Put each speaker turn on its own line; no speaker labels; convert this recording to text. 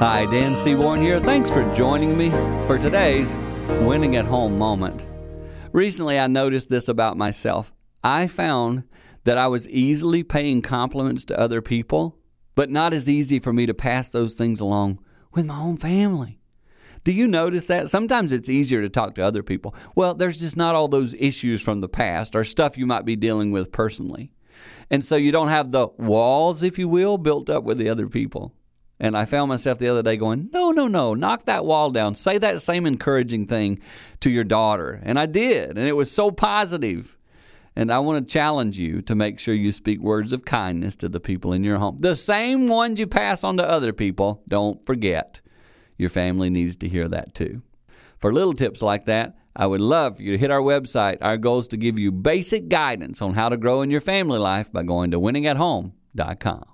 Hi, Dan Seaborn here. Thanks for joining me for today's winning at home moment. Recently, I noticed this about myself. I found that I was easily paying compliments to other people, but not as easy for me to pass those things along with my own family. Do you notice that? Sometimes it's easier to talk to other people. Well, there's just not all those issues from the past or stuff you might be dealing with personally. And so you don't have the walls, if you will, built up with the other people. And I found myself the other day going, no, no, no, knock that wall down. Say that same encouraging thing to your daughter. And I did. And it was so positive. And I want to challenge you to make sure you speak words of kindness to the people in your home. The same ones you pass on to other people, don't forget. Your family needs to hear that too. For little tips like that, I would love for you to hit our website. Our goal is to give you basic guidance on how to grow in your family life by going to winningathome.com.